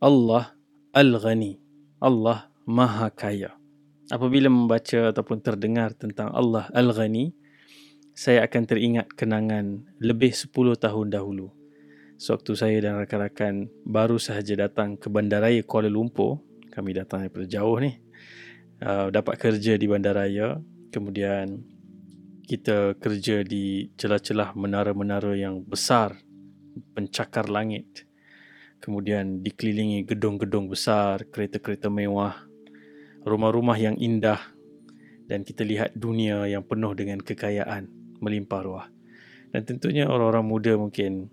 Allah Al-Ghani. Allah Maha Kaya. Apabila membaca ataupun terdengar tentang Allah Al-Ghani, saya akan teringat kenangan lebih 10 tahun dahulu. Sewaktu saya dan rakan-rakan baru sahaja datang ke bandaraya Kuala Lumpur, kami datang daripada jauh ni, uh, dapat kerja di bandaraya, kemudian kita kerja di celah-celah menara-menara yang besar, pencakar langit, kemudian dikelilingi gedung-gedung besar, kereta-kereta mewah, rumah-rumah yang indah, dan kita lihat dunia yang penuh dengan kekayaan melimpah ruah. Dan tentunya orang-orang muda mungkin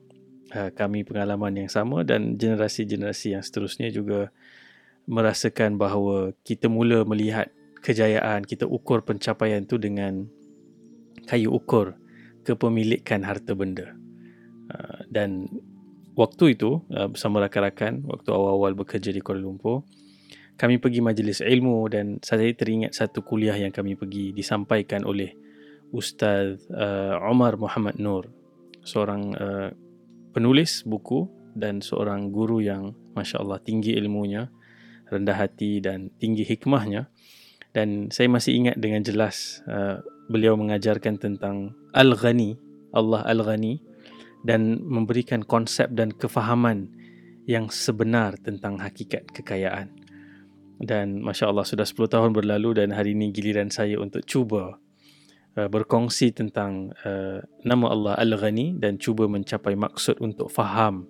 uh, kami pengalaman yang sama dan generasi-generasi yang seterusnya juga merasakan bahawa kita mula melihat kejayaan, kita ukur pencapaian itu dengan kayu ukur kepemilikan harta benda. Uh, dan waktu itu uh, bersama rakan-rakan, waktu awal-awal bekerja di Kuala Lumpur, kami pergi majlis ilmu dan saya teringat satu kuliah yang kami pergi disampaikan oleh Ustaz uh, Omar Muhammad Nur seorang uh, penulis buku dan seorang guru yang Masya Allah tinggi ilmunya rendah hati dan tinggi hikmahnya. Dan saya masih ingat dengan jelas uh, beliau mengajarkan tentang Al-Ghani Allah Al-Ghani dan memberikan konsep dan kefahaman yang sebenar tentang hakikat kekayaan dan Masya Allah sudah 10 tahun berlalu dan hari ini giliran saya untuk cuba Uh, berkongsi tentang uh, nama Allah Al-Ghani dan cuba mencapai maksud untuk faham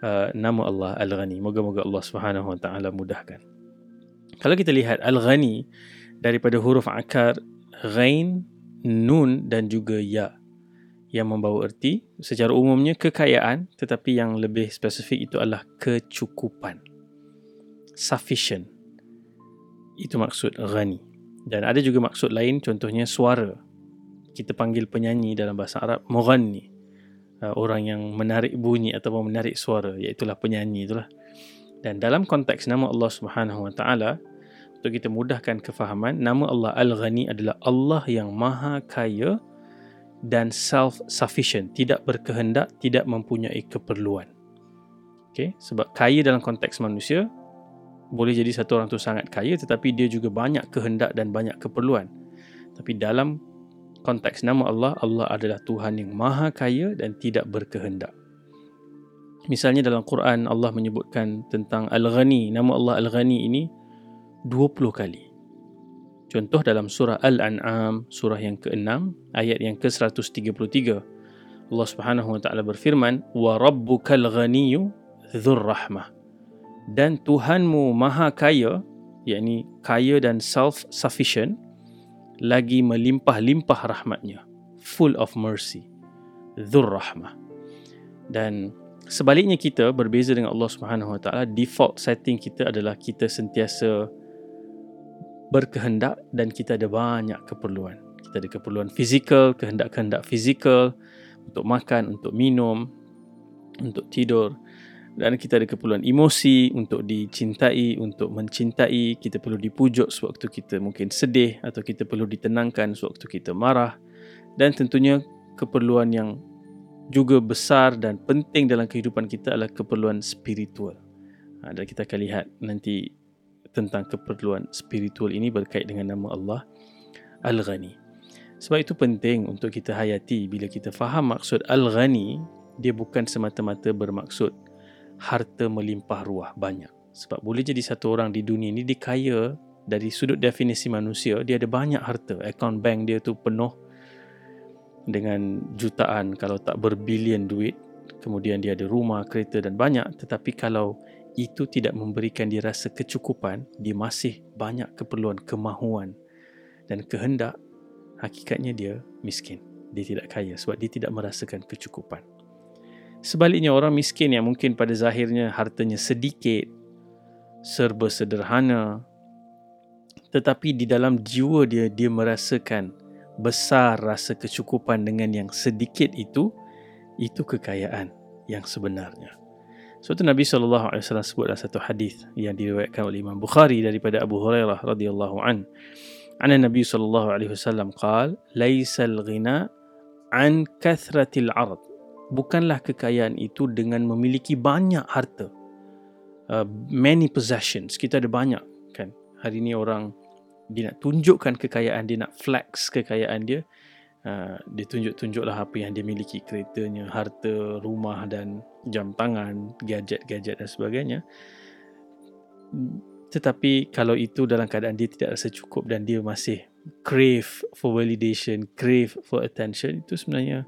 uh, nama Allah Al-Ghani. Moga-moga Allah Subhanahu Wa Taala mudahkan. Kalau kita lihat Al-Ghani daripada huruf akar ghain, nun dan juga ya yang membawa erti secara umumnya kekayaan tetapi yang lebih spesifik itu adalah kecukupan. Sufficient. Itu maksud ghani. Dan ada juga maksud lain contohnya suara kita panggil penyanyi dalam bahasa Arab mughanni uh, orang yang menarik bunyi atau menarik suara iaitu penyanyi itulah dan dalam konteks nama Allah Subhanahu Wa Taala untuk kita mudahkan kefahaman nama Allah Al-Ghani adalah Allah yang maha kaya dan self sufficient tidak berkehendak tidak mempunyai keperluan okey sebab kaya dalam konteks manusia boleh jadi satu orang tu sangat kaya tetapi dia juga banyak kehendak dan banyak keperluan tapi dalam konteks nama Allah, Allah adalah Tuhan yang maha kaya dan tidak berkehendak. Misalnya dalam Quran Allah menyebutkan tentang Al-Ghani, nama Allah Al-Ghani ini 20 kali. Contoh dalam surah Al-An'am, surah yang ke-6, ayat yang ke-133. Allah Subhanahu wa taala berfirman, "Wa rabbukal ghaniyyu dzur rahmah." Dan Tuhanmu Maha Kaya, yakni kaya dan self sufficient, lagi melimpah-limpah rahmatnya full of mercy dhur rahmah dan sebaliknya kita berbeza dengan Allah Subhanahu Wa Taala default setting kita adalah kita sentiasa berkehendak dan kita ada banyak keperluan. Kita ada keperluan fizikal kehendak-kehendak fizikal untuk makan untuk minum untuk tidur. Dan kita ada keperluan emosi untuk dicintai, untuk mencintai, kita perlu dipujuk sewaktu kita mungkin sedih atau kita perlu ditenangkan sewaktu kita marah. Dan tentunya keperluan yang juga besar dan penting dalam kehidupan kita adalah keperluan spiritual. Ha, dan kita akan lihat nanti tentang keperluan spiritual ini berkait dengan nama Allah Al-Ghani. Sebab itu penting untuk kita hayati bila kita faham maksud Al-Ghani, dia bukan semata-mata bermaksud harta melimpah ruah banyak. Sebab boleh jadi satu orang di dunia ini dia kaya dari sudut definisi manusia, dia ada banyak harta. Account bank dia tu penuh dengan jutaan kalau tak berbilion duit. Kemudian dia ada rumah, kereta dan banyak. Tetapi kalau itu tidak memberikan dia rasa kecukupan, dia masih banyak keperluan kemahuan dan kehendak, hakikatnya dia miskin. Dia tidak kaya sebab dia tidak merasakan kecukupan. Sebaliknya orang miskin yang mungkin pada zahirnya hartanya sedikit, serba sederhana, tetapi di dalam jiwa dia dia merasakan besar rasa kecukupan dengan yang sedikit itu, itu kekayaan yang sebenarnya. Suatu Nabi sallallahu alaihi wasallam sebut dalam satu hadis yang diriwayatkan oleh Imam Bukhari daripada Abu Hurairah radhiyallahu an. An Nabi sallallahu alaihi wasallam qaal, "Laisal ghina an kathratil 'ard." bukanlah kekayaan itu dengan memiliki banyak harta uh, many possessions. Kita ada banyak kan. Hari ni orang dia nak tunjukkan kekayaan dia, nak flex kekayaan dia. Uh, dia tunjuk-tunjuklah apa yang dia miliki, keretanya, harta, rumah dan jam tangan, gadget-gadget dan sebagainya. Tetapi kalau itu dalam keadaan dia tidak rasa cukup dan dia masih crave for validation, crave for attention, itu sebenarnya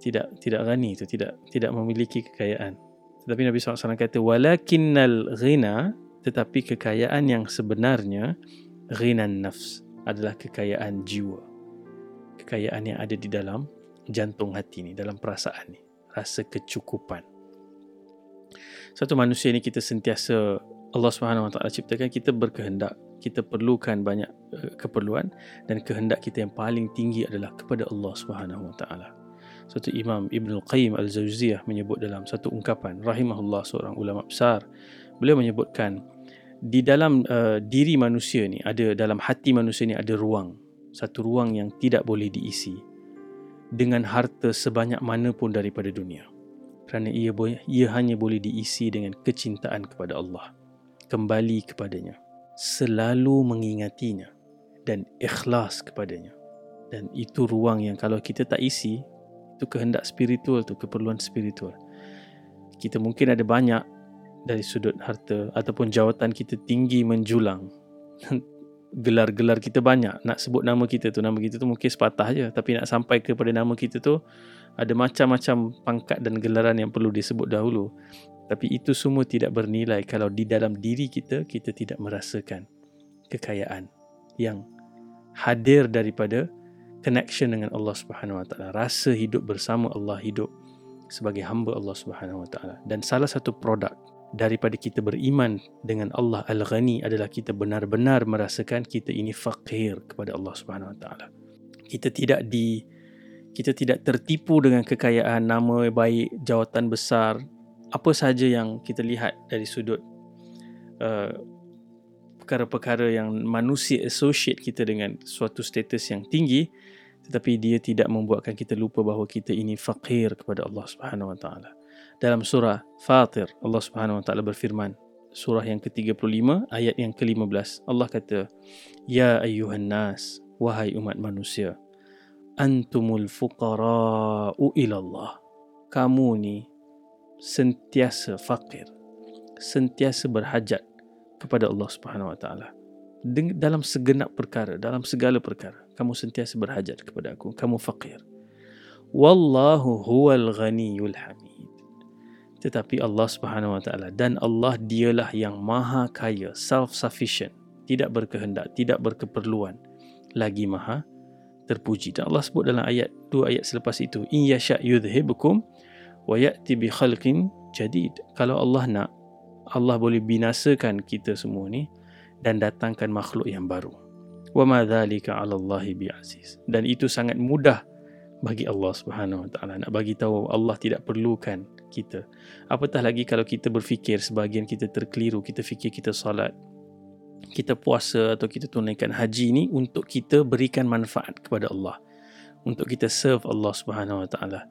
tidak tidak ghani itu tidak tidak memiliki kekayaan. Tetapi Nabi SAW kata walakinnal ghina tetapi kekayaan yang sebenarnya ghinan nafs adalah kekayaan jiwa. Kekayaan yang ada di dalam jantung hati ni, dalam perasaan ni, rasa kecukupan. Satu manusia ni kita sentiasa Allah Subhanahu Wa Taala ciptakan kita berkehendak, kita perlukan banyak uh, keperluan dan kehendak kita yang paling tinggi adalah kepada Allah Subhanahu Wa Taala. Satu imam Ibn Al-Qayyim Al-Zawziyah menyebut dalam satu ungkapan rahimahullah seorang ulama besar beliau menyebutkan di dalam uh, diri manusia ni ada dalam hati manusia ni ada ruang satu ruang yang tidak boleh diisi dengan harta sebanyak mana pun daripada dunia. Kerana ia ia hanya boleh diisi dengan kecintaan kepada Allah kembali kepadanya selalu mengingatinya dan ikhlas kepadanya. Dan itu ruang yang kalau kita tak isi itu kehendak spiritual tu keperluan spiritual. Kita mungkin ada banyak dari sudut harta ataupun jawatan kita tinggi menjulang gelar-gelar kita banyak. Nak sebut nama kita tu nama kita tu mungkin sepatah je. Tapi nak sampai kepada nama kita tu ada macam-macam pangkat dan gelaran yang perlu disebut dahulu. Tapi itu semua tidak bernilai kalau di dalam diri kita kita tidak merasakan kekayaan yang hadir daripada connection dengan Allah Subhanahu Wa Taala, rasa hidup bersama Allah, hidup sebagai hamba Allah Subhanahu Wa Taala. Dan salah satu produk daripada kita beriman dengan Allah Al-Ghani adalah kita benar-benar merasakan kita ini fakir kepada Allah Subhanahu Wa Taala. Kita tidak di kita tidak tertipu dengan kekayaan nama baik, jawatan besar, apa sahaja yang kita lihat dari sudut uh, perkara-perkara yang manusia associate kita dengan suatu status yang tinggi tetapi dia tidak membuatkan kita lupa bahawa kita ini fakir kepada Allah Subhanahu wa taala. Dalam surah Fatir Allah Subhanahu wa taala berfirman surah yang ke-35 ayat yang ke-15 Allah kata ya ayyuhan nas wahai umat manusia antumul fuqara'u ila Allah kamu ni sentiasa fakir sentiasa berhajat kepada Allah Subhanahu wa taala. Dalam segenap perkara dalam segala perkara kamu sentiasa berhajat kepada aku kamu fakir wallahu huwal ghaniyul hamid tetapi Allah Subhanahu wa taala dan Allah dialah yang maha kaya self sufficient tidak berkehendak tidak berkeperluan lagi maha terpuji. Dan Allah sebut dalam ayat dua ayat selepas itu in yasha yudhibukum wa ya'ti bi khalqin jadid. Kalau Allah nak Allah boleh binasakan kita semua ni dan datangkan makhluk yang baru. Wa ma dzalika 'ala Allah bi'aziz dan itu sangat mudah bagi Allah Subhanahu wa taala. Nak bagi tahu Allah tidak perlukan kita. Apatah lagi kalau kita berfikir sebahagian kita terkeliru kita fikir kita solat kita puasa atau kita tunaikan haji ni untuk kita berikan manfaat kepada Allah. Untuk kita serve Allah Subhanahu wa taala.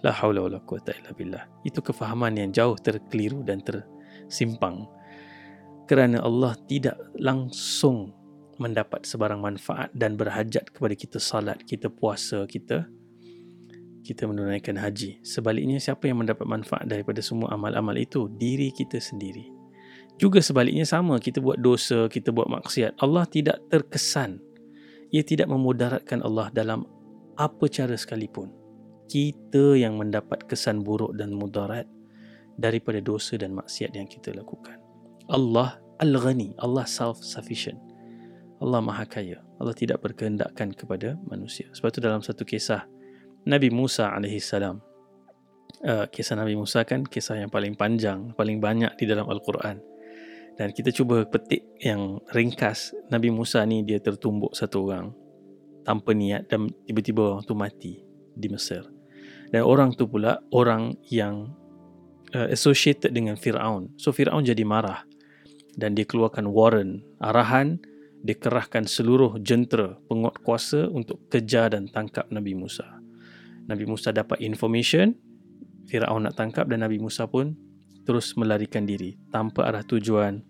La haula wala quwata illa billah. Itu kefahaman yang jauh terkeliru dan tersimpang. Kerana Allah tidak langsung mendapat sebarang manfaat dan berhajat kepada kita salat, kita puasa, kita kita menunaikan haji. Sebaliknya siapa yang mendapat manfaat daripada semua amal-amal itu? Diri kita sendiri. Juga sebaliknya sama, kita buat dosa, kita buat maksiat. Allah tidak terkesan. Ia tidak memudaratkan Allah dalam apa cara sekalipun. Kita yang mendapat kesan buruk dan mudarat daripada dosa dan maksiat yang kita lakukan. Allah Al-Ghani, Allah self-sufficient. Allah Maha Kaya. Allah tidak berkehendakkan kepada manusia. Sebab itu dalam satu kisah Nabi Musa AS. Uh, kisah Nabi Musa kan kisah yang paling panjang, paling banyak di dalam Al-Quran. Dan kita cuba petik yang ringkas. Nabi Musa ni dia tertumbuk satu orang tanpa niat dan tiba-tiba orang tu mati di Mesir. Dan orang tu pula orang yang uh, associated dengan Fir'aun. So Fir'aun jadi marah dan dia keluarkan warrant, arahan dia kerahkan seluruh jentera penguat kuasa untuk kejar dan tangkap Nabi Musa. Nabi Musa dapat information Firaun nak tangkap dan Nabi Musa pun terus melarikan diri tanpa arah tujuan,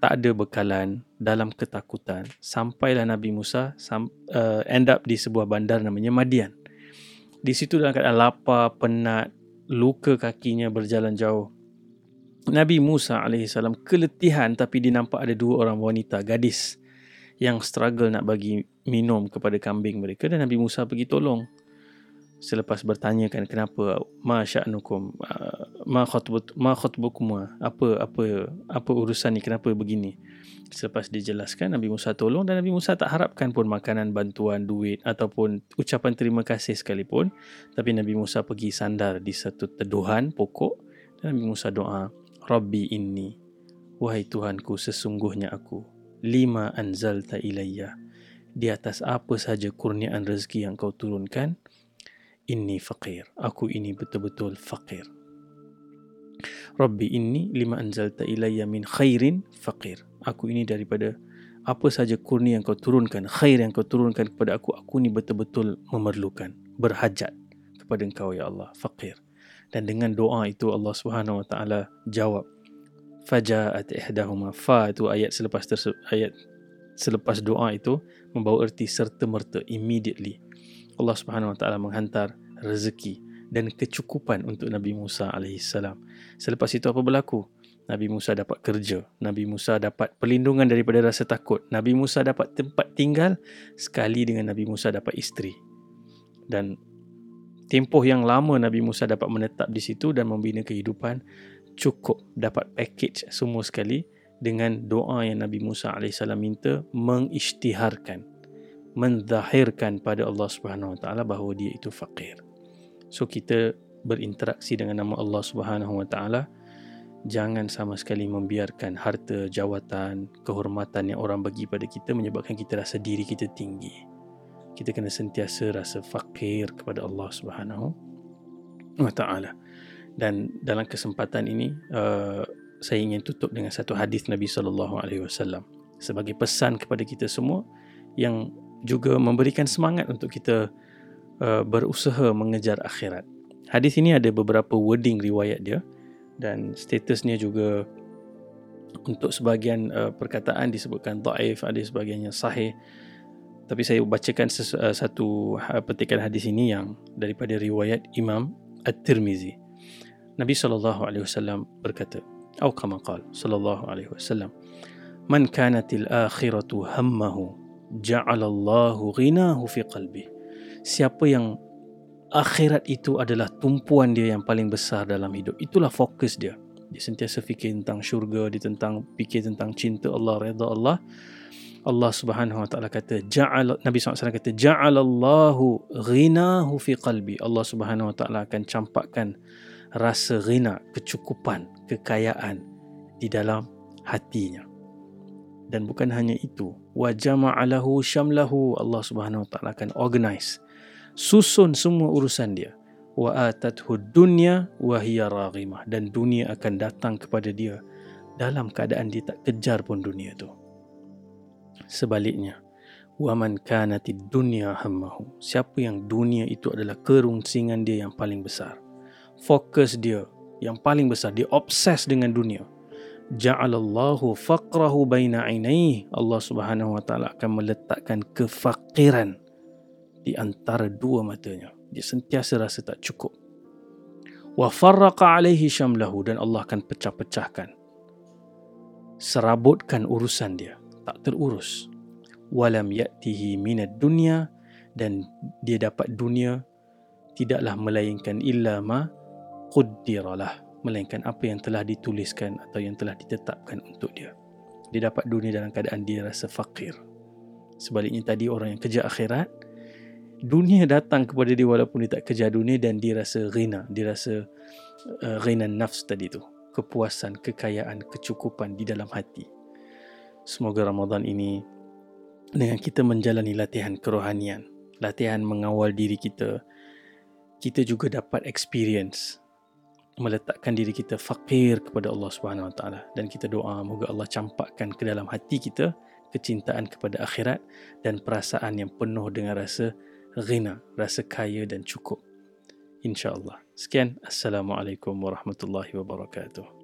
tak ada bekalan dalam ketakutan. Sampailah Nabi Musa uh, end up di sebuah bandar namanya Madian. Di situ dalam keadaan lapar, penat, luka kakinya berjalan jauh. Nabi Musa AS keletihan tapi dinampak ada dua orang wanita, gadis yang struggle nak bagi minum kepada kambing mereka dan Nabi Musa pergi tolong selepas bertanyakan kenapa ma sya'nukum uh, ma khatbut ma khatbukum apa apa apa urusan ni kenapa begini? Selepas dijelaskan Nabi Musa tolong dan Nabi Musa tak harapkan pun makanan bantuan duit ataupun ucapan terima kasih sekalipun. Tapi Nabi Musa pergi sandar di satu teduhan pokok dan Nabi Musa doa Rabbi inni wahai Tuhanku sesungguhnya aku lima anzalta ilayya di atas apa saja kurniaan rezeki yang kau turunkan inni faqir. Aku ini betul-betul faqir. Rabbi inni lima anzalta ilayya min khairin faqir. Aku ini daripada apa saja kurnia yang kau turunkan khair yang kau turunkan kepada aku aku ini betul-betul memerlukan berhajat kepada engkau ya Allah faqir. Dan dengan doa itu Allah Subhanahu wa taala jawab fajaat ihdahuma. Fa itu ayat selepas terse- ayat selepas doa itu membawa erti serta merta immediately. Allah Subhanahu Wa Taala menghantar rezeki dan kecukupan untuk Nabi Musa alaihissalam. Selepas itu apa berlaku? Nabi Musa dapat kerja, Nabi Musa dapat perlindungan daripada rasa takut, Nabi Musa dapat tempat tinggal sekali dengan Nabi Musa dapat isteri. Dan tempoh yang lama Nabi Musa dapat menetap di situ dan membina kehidupan cukup dapat package semua sekali dengan doa yang Nabi Musa alaihissalam minta mengisytiharkan menzahirkan pada Allah Subhanahu Wa Taala bahawa dia itu fakir. So kita berinteraksi dengan nama Allah Subhanahu Wa Taala jangan sama sekali membiarkan harta, jawatan, kehormatan yang orang bagi pada kita menyebabkan kita rasa diri kita tinggi. Kita kena sentiasa rasa fakir kepada Allah Subhanahu Wa Taala. Dan dalam kesempatan ini uh, saya ingin tutup dengan satu hadis Nabi sallallahu alaihi wasallam sebagai pesan kepada kita semua yang juga memberikan semangat untuk kita uh, berusaha mengejar akhirat. Hadis ini ada beberapa wording riwayat dia dan statusnya juga untuk sebahagian uh, perkataan disebutkan dhaif, ada sebahagiannya sahih. Tapi saya bacakan uh, satu uh, petikan hadis ini yang daripada riwayat Imam At-Tirmizi. Nabi sallallahu alaihi wasallam berkata, atau kama qala sallallahu alaihi wasallam, "Man kanatil akhiratu hammahu ja'alallahu ghinahu fi qalbi. Siapa yang akhirat itu adalah tumpuan dia yang paling besar dalam hidup. Itulah fokus dia. Dia sentiasa fikir tentang syurga, dia tentang fikir tentang cinta Allah, redha Allah. Allah Subhanahu Wa Taala kata ja'al Nabi SAW kata ja'alallahu ghinahu fi qalbi. Allah Subhanahu Wa Taala akan campakkan rasa ghina, kecukupan, kekayaan di dalam hatinya dan bukan hanya itu wa jama'alahu syamlahu Allah Subhanahu wa taala akan organize susun semua urusan dia. Wa atathu dunya wa hiya raghimah. Dan dunia akan datang kepada dia dalam keadaan dia tak kejar pun dunia itu sebaliknya wa man kanatid dunya hammahu. Siapa yang dunia itu adalah kerungsingan dia yang paling besar. Fokus dia yang paling besar. Dia obses dengan dunia. Ja'alallahu faqrahu baina ainaihi Allah Subhanahu wa taala akan meletakkan kefakiran di antara dua matanya. Dia sentiasa rasa tak cukup. Wa farraqa alaihi syamlahu dan Allah akan pecah-pecahkan. Serabutkan urusan dia. Tak terurus. Walam yatihi minad dunya dan dia dapat dunia tidaklah melainkan illa ma qaddiralah melainkan apa yang telah dituliskan atau yang telah ditetapkan untuk dia. Dia dapat dunia dalam keadaan dia rasa fakir. Sebaliknya tadi orang yang kejar akhirat, dunia datang kepada dia walaupun dia tak kejar dunia dan dia rasa rina, dia rasa uh, rina nafs tadi tu. Kepuasan, kekayaan, kecukupan di dalam hati. Semoga Ramadan ini dengan kita menjalani latihan kerohanian, latihan mengawal diri kita, kita juga dapat experience meletakkan diri kita fakir kepada Allah Subhanahu Wa Taala dan kita doa moga Allah campakkan ke dalam hati kita kecintaan kepada akhirat dan perasaan yang penuh dengan rasa ghina, rasa kaya dan cukup. Insya-Allah. Sekian. Assalamualaikum warahmatullahi wabarakatuh.